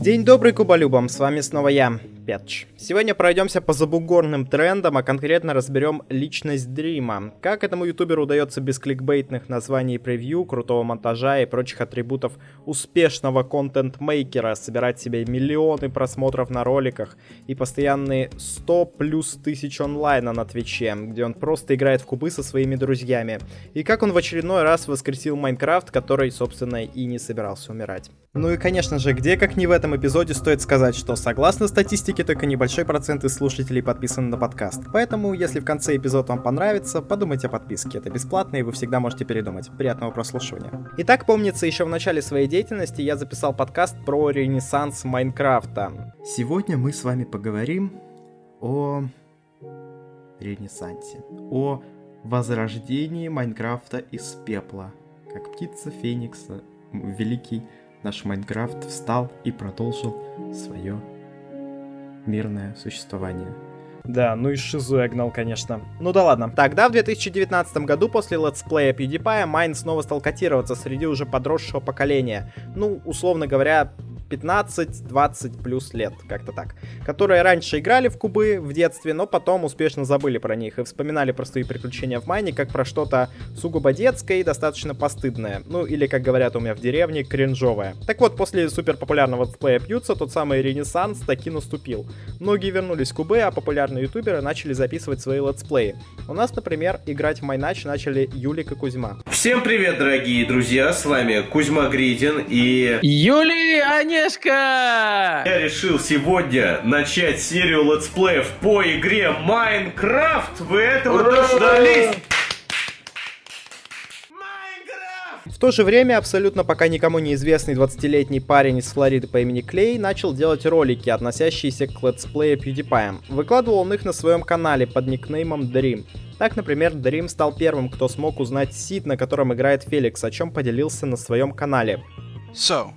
День добрый, куболюбам, с вами снова я, Петч. Сегодня пройдемся по забугорным трендам, а конкретно разберем личность Дрима. Как этому ютуберу удается без кликбейтных названий превью, крутого монтажа и прочих атрибутов успешного контент-мейкера собирать себе миллионы просмотров на роликах и постоянные 100 плюс тысяч онлайна на Твиче, где он просто играет в кубы со своими друзьями. И как он в очередной раз воскресил Майнкрафт, который, собственно, и не собирался умирать. Ну и, конечно же, где как не в этом эпизоде стоит сказать, что согласно статистике, только небольшой процент из слушателей подписан на подкаст. Поэтому, если в конце эпизод вам понравится, подумайте о подписке. Это бесплатно, и вы всегда можете передумать. Приятного прослушивания. Итак, помнится, еще в начале своей деятельности я записал подкаст про ренессанс Майнкрафта. Сегодня мы с вами поговорим о ренессансе, о возрождении Майнкрафта из пепла, как птица Феникса, великий наш Майнкрафт встал и продолжил свое мирное существование. Да, ну и шизу я гнал, конечно. Ну да ладно. Тогда, в 2019 году, после летсплея PewDiePie, Майн снова стал котироваться среди уже подросшего поколения. Ну, условно говоря, 15-20 плюс лет, как-то так. Которые раньше играли в кубы в детстве, но потом успешно забыли про них и вспоминали простые приключения в майне как про что-то сугубо детское и достаточно постыдное. Ну или, как говорят у меня в деревне, кринжовое. Так вот, после супер популярного летсплея Пьются, тот самый ренессанс таки наступил. Многие вернулись в кубы, а популярные ютуберы начали записывать свои летсплеи. У нас, например, играть в Майнач начали Юлик и Кузьма. Всем привет, дорогие друзья, с вами Кузьма Гридин и... Юлий Онежка! Я решил сегодня начать серию летсплеев по игре Майнкрафт. Вы этого дождались? В то же время абсолютно пока никому неизвестный 20-летний парень из Флориды по имени Клей начал делать ролики, относящиеся к летсплею PewDiePie. Выкладывал он их на своем канале под никнеймом Dream. Так, например, Dream стал первым, кто смог узнать сид, на котором играет Феликс, о чем поделился на своем канале. So,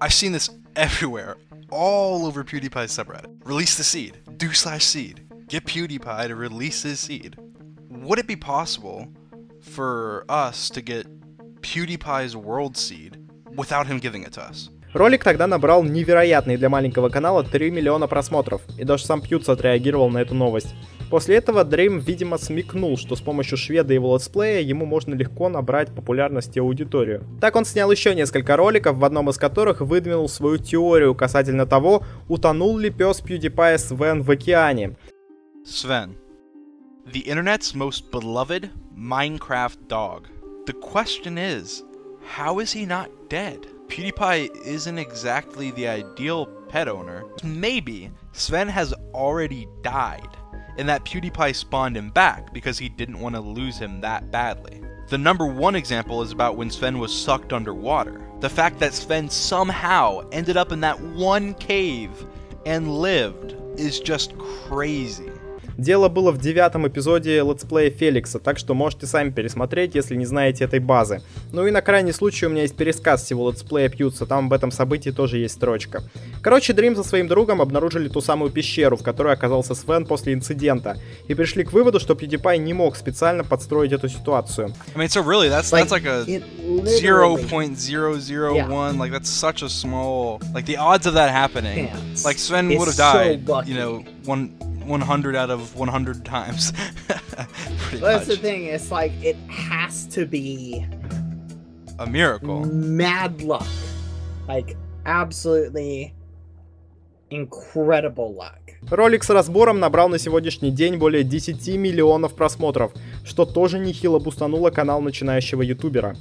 I've seen this everywhere, all over PewDiePie's subreddit. Release the seed. Do slash seed. Get PewDiePie to release his seed. Would it be possible for us to get PewDiePie's world seed without him giving it to us? Ролик тогда набрал невероятный для маленького канала 3 миллиона просмотров, и даже сам Пьюц отреагировал на эту новость. После этого Дрейм, видимо, смекнул, что с помощью шведа и его летсплея ему можно легко набрать популярность и аудиторию. Так он снял еще несколько роликов, в одном из которых выдвинул свою теорию касательно того, утонул ли пес PewDiePie Свен в океане. Sven, the internet's most beloved Minecraft dog. The question is, how is he not dead? PewDiePie isn't exactly the ideal pet owner. Maybe Sven has already died, and that PewDiePie spawned him back because he didn't want to lose him that badly. The number one example is about when Sven was sucked underwater. The fact that Sven somehow ended up in that one cave and lived is just crazy. Дело было в девятом эпизоде летсплея Феликса, так что можете сами пересмотреть, если не знаете этой базы. Ну и на крайний случай у меня есть пересказ всего летсплея Пьютса, там об этом событии тоже есть строчка. Короче, Дрим со своим другом обнаружили ту самую пещеру, в которой оказался Свен после инцидента, и пришли к выводу, что PewDiePie не мог специально подстроить эту ситуацию. I mean, so really, that's Like, that's like a it zero literally point zero zero Yeah. one. Like that's such a small. Like the odds of that happening. Like Sven would have died. you know, one. 100 out of 100 times. Pretty That's the thing. It's like it has to be A miracle. mad luck, like absolutely incredible luck. Ролик с разбором набрал на сегодняшний день более 10 миллионов просмотров, что тоже нехило бустануло канал начинающего ютубера.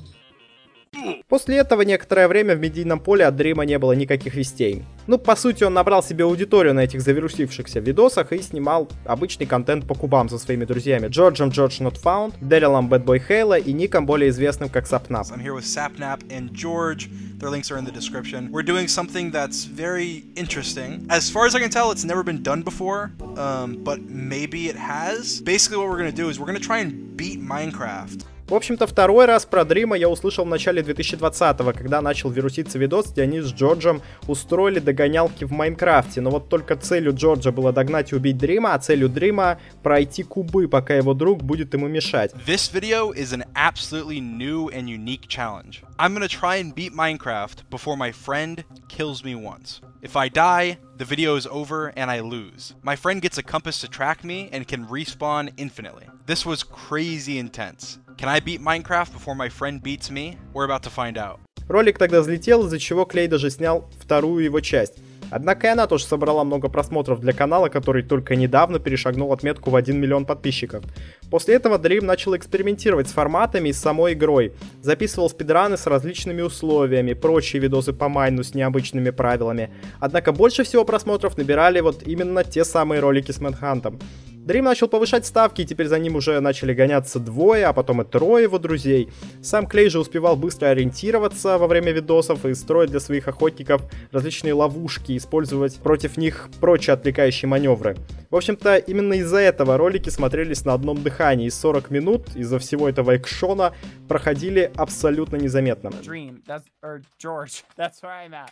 После этого некоторое время в медийном поле от Дрима не было никаких вестей. Ну, по сути, он набрал себе аудиторию на этих завирусившихся видосах и снимал обычный контент по кубам со своими друзьями Джорджем Джордж Not Found, Дэрилом Бэтбой Хейла и Ником, более известным как Сапнап. I'm here with Sapnap and George. Their links are in the description. We're doing something that's very interesting. As far as I can tell, it's never been done before, um, but maybe it has. Basically, what we're gonna do is we're gonna try and beat Minecraft. В общем-то, второй раз про Дрима я услышал в начале 2020-го, когда начал вируситься видос, где они с Джорджем устроили догонялки в Майнкрафте. Но вот только целью Джорджа было догнать и убить Дрима, а целью Дрима пройти кубы, пока его друг будет ему мешать. This video is an absolutely new and unique challenge. I'm gonna try and beat Minecraft before my friend kills me once. If I die, the video is over and I lose. My friend gets a compass to track me and can respawn infinitely. This was crazy intense. Can I beat Minecraft before my friend beats me? We're about to find out. Ролик тогда взлетел, из-за чего Клей даже снял вторую его часть. Однако и она тоже собрала много просмотров для канала, который только недавно перешагнул отметку в 1 миллион подписчиков. После этого Dream начал экспериментировать с форматами и с самой игрой. Записывал спидраны с различными условиями, прочие видосы по майну с необычными правилами. Однако больше всего просмотров набирали вот именно те самые ролики с Мэнхантом. Дрим начал повышать ставки, и теперь за ним уже начали гоняться двое, а потом и трое его друзей. Сам Клей же успевал быстро ориентироваться во время видосов и строить для своих охотников различные ловушки, использовать против них прочие отвлекающие маневры. В общем-то, именно из-за этого ролики смотрелись на одном дыхании, и 40 минут из-за всего этого экшона проходили абсолютно незаметно. Dream. That's or George. That's where I'm at.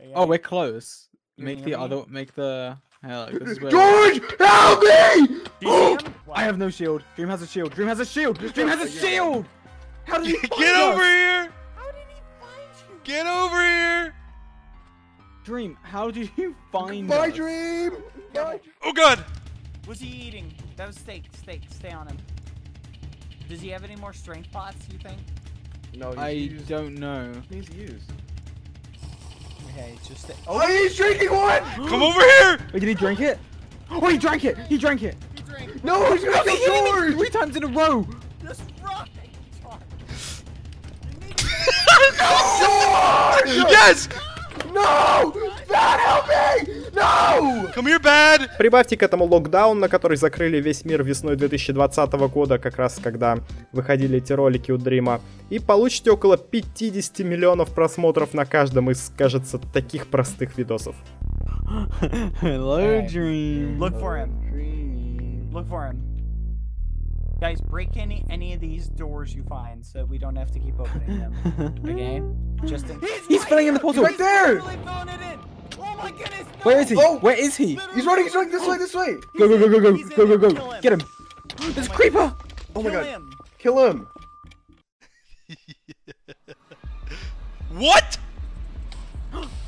Okay? Oh, we're close. Make the other, make the. Yeah, like, this is where George, help me! Do you see him? I have no shield. Dream has a shield. Dream has a shield. Dream has a shield. How did he find Get over us? here! How did he find you? Get over here! Dream, how did you find My us? dream! Oh My Oh god! Was he eating? That was steak. Steak. Stay on him. Does he have any more strength pots? You think? No, he's I used. don't know. He's used. Okay, just stay. Oh, he's drinking one! Come over here! Wait, did he drink it? Oh, he drank it. He drank it. He drank. It. No, he's gonna How's he kill hitting me George! three times in a row? Just run! Yes! No! Bad, help! No! Come here, bad! Прибавьте к этому локдаун, на который закрыли весь мир весной 2020 года, как раз когда выходили эти ролики у Дрима, и получите около 50 миллионов просмотров на каждом из, кажется, таких простых видосов. Hello, Dream. Look for him. Look for him. Guys, break any any of these doors you find so we don't have to keep opening them. Okay? Just in He's filling in the portal. Right there! Really! Oh my goodness! Where is he? Oh! Where is he? He's running, he's running this way, this way! Go, go, go, go, go, go, go, go. Kill him. Get him. Oh There's a creeper. Oh my Kill god. him! Kill him! What?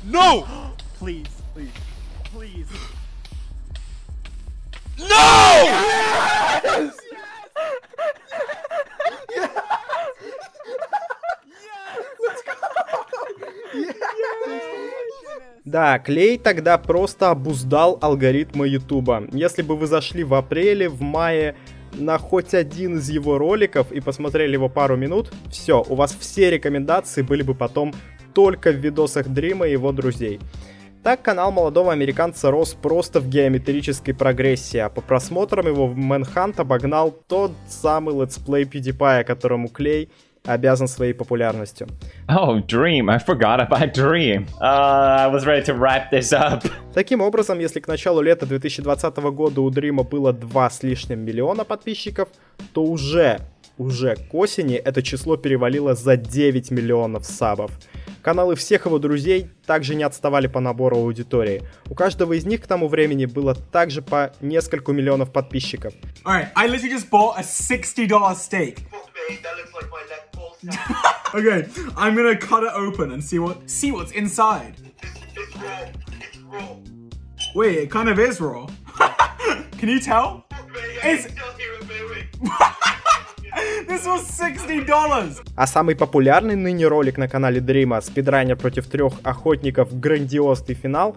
No! Please, please, please. No! Да, Клей тогда просто обуздал алгоритмы Ютуба. Если бы вы зашли в апреле, в мае на хоть один из его роликов и посмотрели его пару минут, все, у вас все рекомендации были бы потом только в видосах Дрима и его друзей. Так канал молодого американца рос просто в геометрической прогрессии, а по просмотрам его в Manhunt обогнал тот самый летсплей PewDiePie, которому Клей обязан своей популярностью. Oh, Dream. I forgot about Dream. Uh, I was ready to wrap this up. Таким образом, если к началу лета 2020 года у Дрима было 2 с лишним миллиона подписчиков, то уже, уже к осени это число перевалило за 9 миллионов сабов. Каналы всех его друзей также не отставали по набору аудитории. У каждого из них к тому времени было также по нескольку миллионов подписчиков. Alright, I literally just bought a $60 steak. Okay, I'm gonna cut it open and see what see what's inside. Wait, it kind of is raw. Can you tell? It's... this was $60! А самый популярный ныне ролик на канале Дрима «Спидранер против трех охотников. Грандиозный финал»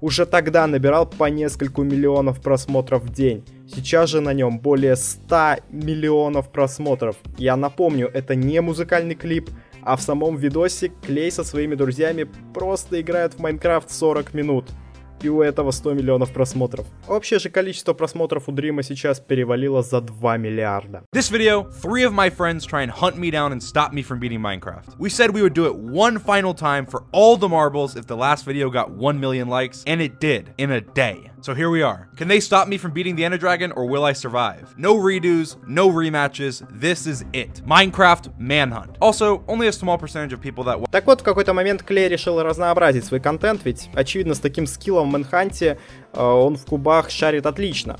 уже тогда набирал по нескольку миллионов просмотров в день. Сейчас же на нем более 100 миллионов просмотров. Я напомню, это не музыкальный клип, а в самом видосе Клей со своими друзьями просто играют в Майнкрафт 40 минут. И у этого 100 миллионов просмотров. Общее же количество просмотров у Дрима сейчас перевалило за 2 миллиарда. This video, three of my friends try and hunt me down and stop me from beating Minecraft. We said we would do it one final time for all the marbles if the last video got 1 million likes, and it did in a day. So here we are. Can they stop me from beating the Ender Dragon or will I survive? No redos, no rematches. This is it. Minecraft Manhunt. Also, only a small percentage of people that Так вот, в какой-то момент Клей решил разнообразить свой контент, ведь, очевидно, с таким скиллом в Manhunt е э, он в кубах шарит отлично.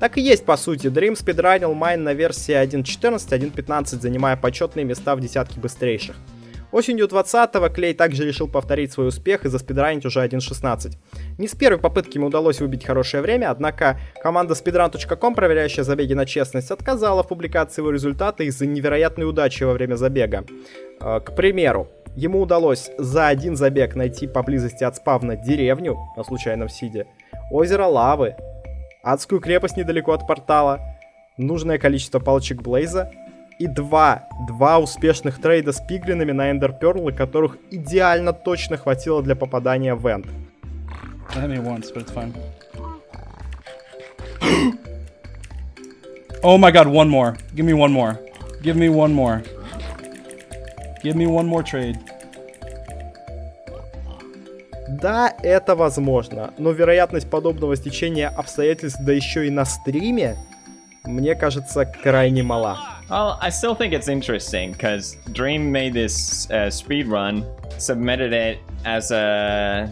Так и есть, по сути. Dream спидранил майн на версии 1.14, 1.15, занимая почетные места в десятке быстрейших. Осенью 20-го Клей также решил повторить свой успех и заспидранить уже 1.16. Не с первой попытки ему удалось выбить хорошее время, однако команда speedrun.com, проверяющая забеги на честность, отказала в публикации его результата из-за невероятной удачи во время забега. Э, к примеру, ему удалось за один забег найти поблизости от спавна деревню на случайном сиде, озеро лавы, адскую крепость недалеко от портала, нужное количество палочек Блейза и два, два успешных трейда с пиглинами на Эндер Перлы, которых идеально точно хватило для попадания в энд. Once, oh my god, one more. Give me one more. Give me one more. Give me one more trade. Да, это возможно, но вероятность подобного стечения обстоятельств, да еще и на стриме, мне кажется, крайне мала. Well, I still think it's interesting because Dream made this uh, speed run, submitted it as a.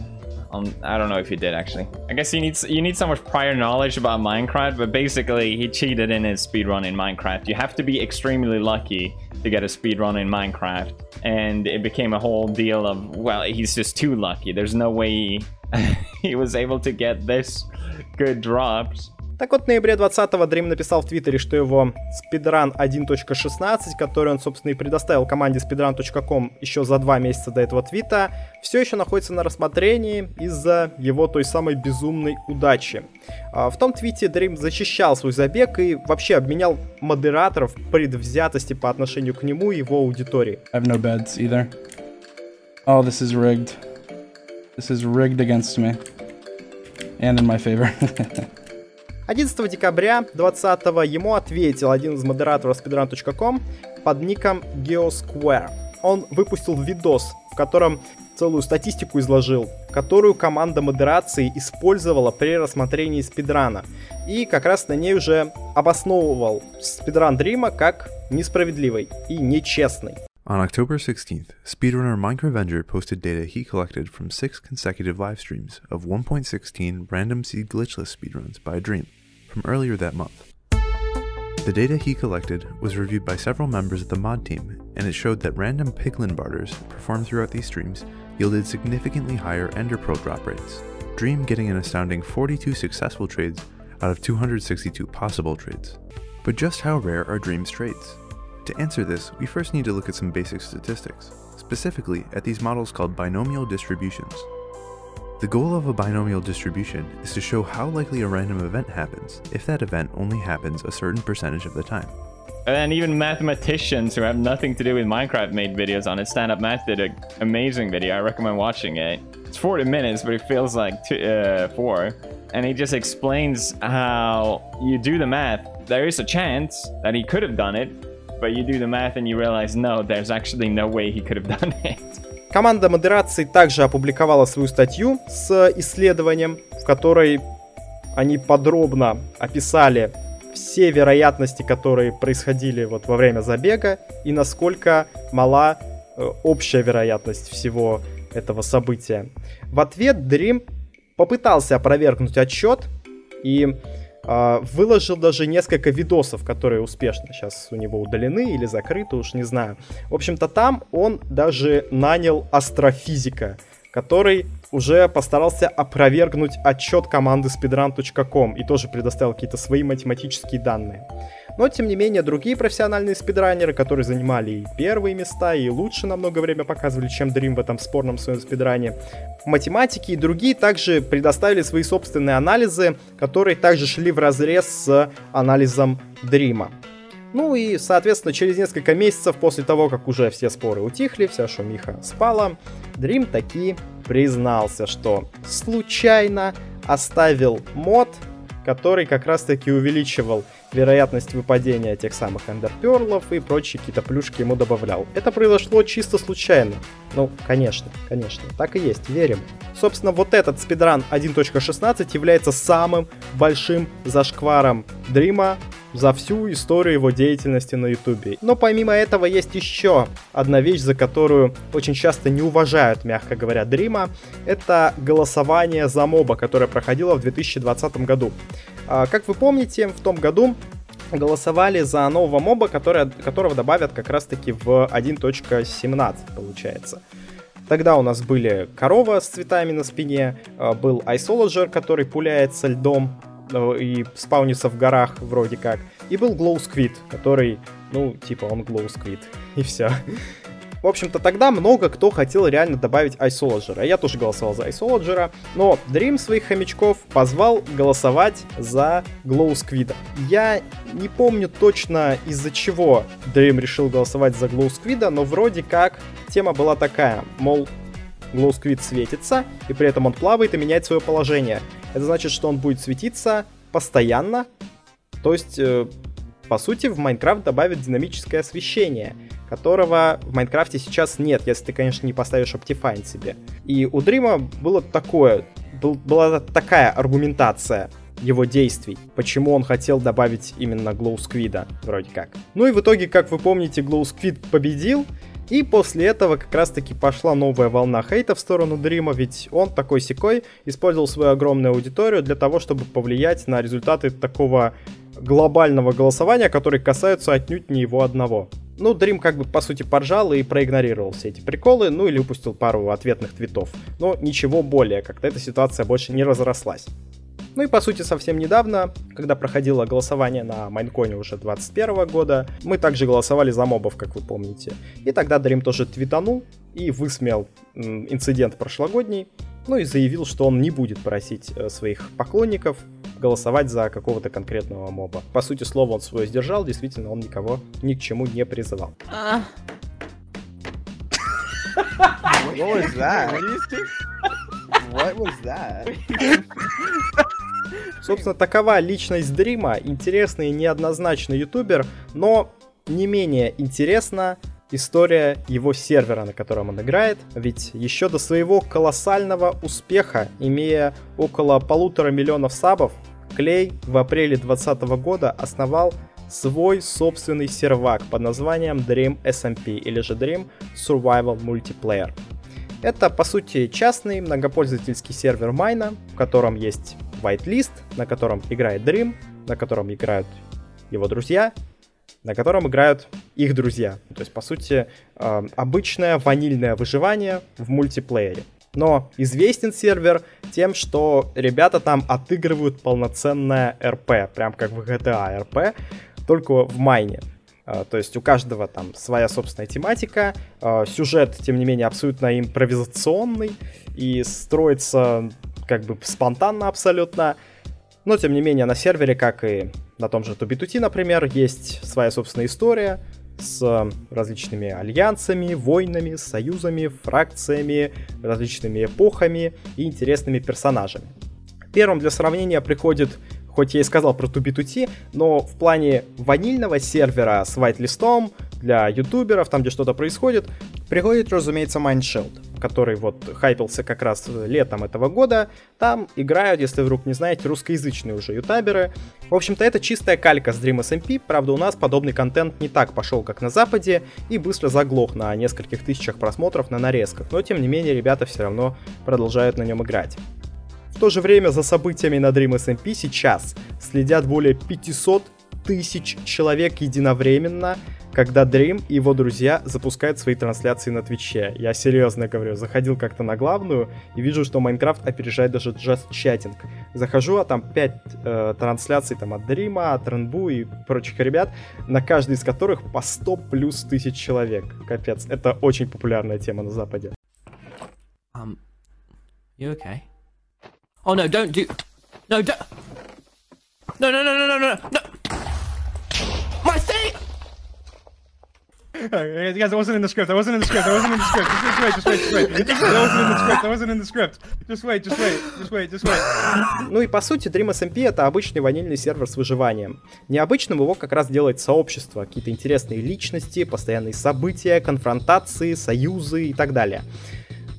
Um, I don't know if he did actually. I guess he needs you need so much prior knowledge about Minecraft, but basically he cheated in his speed run in Minecraft. You have to be extremely lucky to get a speed run in Minecraft, and it became a whole deal of well, he's just too lucky. There's no way he, he was able to get this good drops. Так вот, в ноябре 20-го Dream написал в Твиттере, что его speedrun 1.16, который он, собственно, и предоставил команде speedrun.com еще за два месяца до этого твита, все еще находится на рассмотрении из-за его той самой безумной удачи. А, в том твите Dream защищал свой забег и вообще обменял модераторов предвзятости по отношению к нему и его аудитории. I have no beds either. Oh, this is rigged. This is rigged against me. And in my favor. 11 декабря 20 ему ответил один из модераторов speedrun.com под ником GeoSquare. Он выпустил видос, в котором целую статистику изложил, которую команда модерации использовала при рассмотрении спидрана. И как раз на ней уже обосновывал спидран Дрима как несправедливый и нечестный. On October 16th, speedrunner MinecRevenger posted data he collected from six consecutive live streams of 1.16 random seed glitchless speedruns by Dream from earlier that month. The data he collected was reviewed by several members of the mod team, and it showed that random piglin barters performed throughout these streams yielded significantly higher Ender Pearl drop rates, Dream getting an astounding 42 successful trades out of 262 possible trades. But just how rare are Dream's trades? To answer this, we first need to look at some basic statistics, specifically at these models called binomial distributions. The goal of a binomial distribution is to show how likely a random event happens if that event only happens a certain percentage of the time. And even mathematicians who have nothing to do with Minecraft made videos on it. Stand Up Math did an amazing video. I recommend watching it. It's 40 minutes, but it feels like two, uh, four. And he just explains how you do the math. There is a chance that he could have done it, but you do the math and you realize no, there's actually no way he could have done it. Команда модерации также опубликовала свою статью с исследованием, в которой они подробно описали все вероятности, которые происходили вот во время забега и насколько мала э, общая вероятность всего этого события. В ответ Dream попытался опровергнуть отчет и выложил даже несколько видосов, которые успешно сейчас у него удалены или закрыты, уж не знаю. В общем-то, там он даже нанял астрофизика, который уже постарался опровергнуть отчет команды speedrun.com и тоже предоставил какие-то свои математические данные. Но, тем не менее, другие профессиональные спидранеры, которые занимали и первые места, и лучше намного время показывали, чем Dream в этом спорном своем спидране, математики и другие также предоставили свои собственные анализы, которые также шли в разрез с анализом Дрима. Ну и, соответственно, через несколько месяцев после того, как уже все споры утихли, вся шумиха спала, Дрим таки признался, что случайно оставил мод, который как раз таки увеличивал вероятность выпадения тех самых эндерперлов и прочие какие-то плюшки ему добавлял. Это произошло чисто случайно. Ну, конечно, конечно, так и есть, верим. Собственно, вот этот спидран 1.16 является самым большим зашкваром Дрима за всю историю его деятельности на ютубе. Но помимо этого есть еще одна вещь, за которую очень часто не уважают, мягко говоря, Дрима. Это голосование за моба, которое проходило в 2020 году. А, как вы помните, в том году голосовали за нового моба, который, которого добавят как раз-таки в 1.17, получается. Тогда у нас были корова с цветами на спине, э, был Isolager, который пуляется льдом и спаунится в горах вроде как, и был Glow Squid, который, ну, типа он Glow Squid, и все. В общем-то, тогда много кто хотел реально добавить Isolager. Я тоже голосовал за Isolager, но Dream своих хомячков позвал голосовать за Glow Squid. Я не помню точно из-за чего Dream решил голосовать за Glow Squid, но вроде как тема была такая, мол, Glow Squid светится, и при этом он плавает и меняет свое положение. Это значит, что он будет светиться постоянно, то есть, э, по сути, в Майнкрафт добавят динамическое освещение — которого в Майнкрафте сейчас нет, если ты, конечно, не поставишь Optifine себе. И у Дрима было такое, был, была такая аргументация его действий, почему он хотел добавить именно Glow Squid, вроде как. Ну и в итоге, как вы помните, Glow Squid победил, и после этого как раз-таки пошла новая волна хейта в сторону Дрима, ведь он такой секой использовал свою огромную аудиторию для того, чтобы повлиять на результаты такого глобального голосования, которые касаются отнюдь не его одного. Ну, Дрим как бы, по сути, поржал и проигнорировал все эти приколы, ну или выпустил пару ответных твитов. Но ничего более, как-то эта ситуация больше не разрослась. Ну и по сути совсем недавно, когда проходило голосование на Майнконе уже 21 года, мы также голосовали за мобов, как вы помните. И тогда Дрим тоже твитанул и высмеял инцидент прошлогодний, ну и заявил, что он не будет просить э, своих поклонников голосовать за какого-то конкретного моба. По сути, слово он свое сдержал, действительно, он никого ни к чему не призывал. What was that? What was that? Собственно, такова личность Дрима. Интересный и неоднозначный ютубер, но не менее интересно история его сервера, на котором он играет. Ведь еще до своего колоссального успеха, имея около полутора миллионов сабов, Клей в апреле 2020 года основал свой собственный сервак под названием Dream SMP или же Dream Survival Multiplayer. Это, по сути, частный многопользовательский сервер Майна, в котором есть whitelist, на котором играет Dream, на котором играют его друзья, на котором играют их друзья. То есть, по сути, э, обычное ванильное выживание в мультиплеере. Но известен сервер тем, что ребята там отыгрывают полноценное РП, прям как в GTA РП, только в майне. Uh, то есть у каждого там своя собственная тематика, uh, сюжет, тем не менее, абсолютно импровизационный и строится как бы спонтанно абсолютно. Но, тем не менее, на сервере, как и на том же Тубитути, например, есть своя собственная история, с различными альянсами, войнами, союзами, фракциями, различными эпохами и интересными персонажами. Первым для сравнения приходит, хоть я и сказал про Тубитути, но в плане ванильного сервера с вайт-листом для ютуберов, там где что-то происходит, приходит, разумеется, Mindshield который вот хайпился как раз летом этого года, там играют, если вдруг не знаете, русскоязычные уже ютаберы. В общем-то, это чистая калька с Dream SMP, правда, у нас подобный контент не так пошел, как на Западе, и быстро заглох на нескольких тысячах просмотров на нарезках, но тем не менее ребята все равно продолжают на нем играть. В то же время за событиями на Dream SMP сейчас следят более 500 тысяч человек единовременно, когда Dream и его друзья запускают свои трансляции на Твиче. Я серьезно говорю, заходил как-то на главную и вижу, что Майнкрафт опережает даже Just Chatting. Захожу, а там 5 э, трансляций там от Дрима, от Ренбу и прочих ребят, на каждой из которых по 100 плюс тысяч человек. Капец, это очень популярная тема на Западе. Um, you okay? Oh no, don't do... No, don't... No, no, no, no, no, no, no! My thing! Hey, guys, I wasn't in the script. I wasn't in the script. I wasn't in the script. Just, just wait, just wait, just wait. I wasn't in the script. I wasn't in the script. Just wait, just wait, just wait, just wait. Ну и по сути Dream SMP это обычный ванильный сервер с выживанием. Необычным его как раз делает сообщество, какие-то интересные личности, постоянные события, конфронтации, союзы и так далее.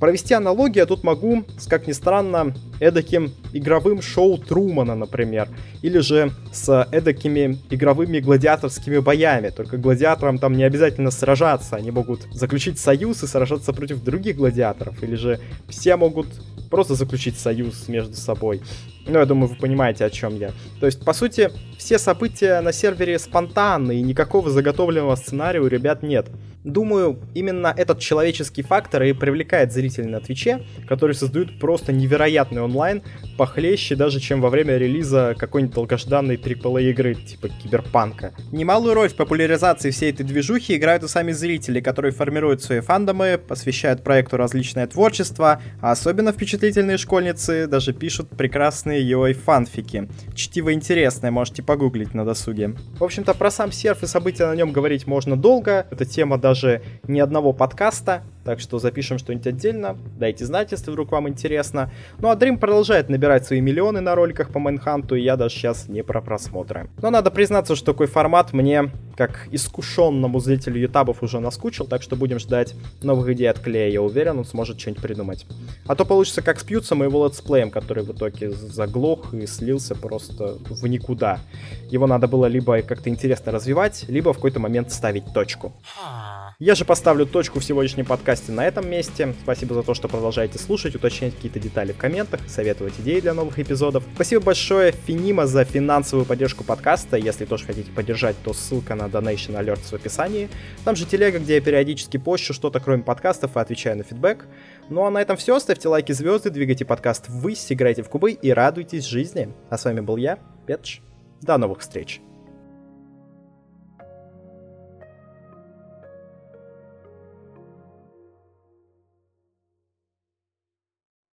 Провести аналогию я тут могу с, как ни странно, эдаким игровым шоу Трумана, например. Или же с эдакими игровыми гладиаторскими боями. Только гладиаторам там не обязательно сражаться. Они могут заключить союз и сражаться против других гладиаторов. Или же все могут просто заключить союз между собой. Ну, я думаю, вы понимаете, о чем я. То есть, по сути, все события на сервере спонтанны, и никакого заготовленного сценария у ребят нет. Думаю, именно этот человеческий фактор и привлекает зрителей на Твиче, которые создают просто невероятный онлайн, похлеще даже, чем во время релиза какой-нибудь долгожданной AAA игры, типа Киберпанка. Немалую роль в популяризации всей этой движухи играют и сами зрители, которые формируют свои фандомы, посвящают проекту различное творчество, а особенно впечатлительные школьницы даже пишут прекрасные его фанфики. Чтиво интересное, можете погуглить на досуге. В общем-то, про сам серф и события на нем говорить можно долго, эта тема даже ни одного подкаста, так что запишем что-нибудь отдельно, дайте знать, если вдруг вам интересно. Ну а Dream продолжает набирать свои миллионы на роликах по Manhunt у, и я даже сейчас не про просмотры. Но надо признаться, что такой формат мне, как искушенному зрителю ютабов, уже наскучил, так что будем ждать новых идей от Клея, я уверен, он сможет что-нибудь придумать. А то получится как с Пьюдсом и летсплеем, который в итоге заглох и слился просто в никуда. Его надо было либо как-то интересно развивать, либо в какой-то момент ставить точку. Я же поставлю точку в сегодняшнем подкасте на этом месте. Спасибо за то, что продолжаете слушать, уточнять какие-то детали в комментах, советовать идеи для новых эпизодов. Спасибо большое Финима за финансовую поддержку подкаста. Если тоже хотите поддержать, то ссылка на Donation Alerts в описании. Там же телега, где я периодически пощу что-то кроме подкастов и отвечаю на фидбэк. Ну а на этом все. Ставьте лайки, звезды, двигайте подкаст ввысь, играйте в кубы и радуйтесь жизни. А с вами был я, Петч. До новых встреч.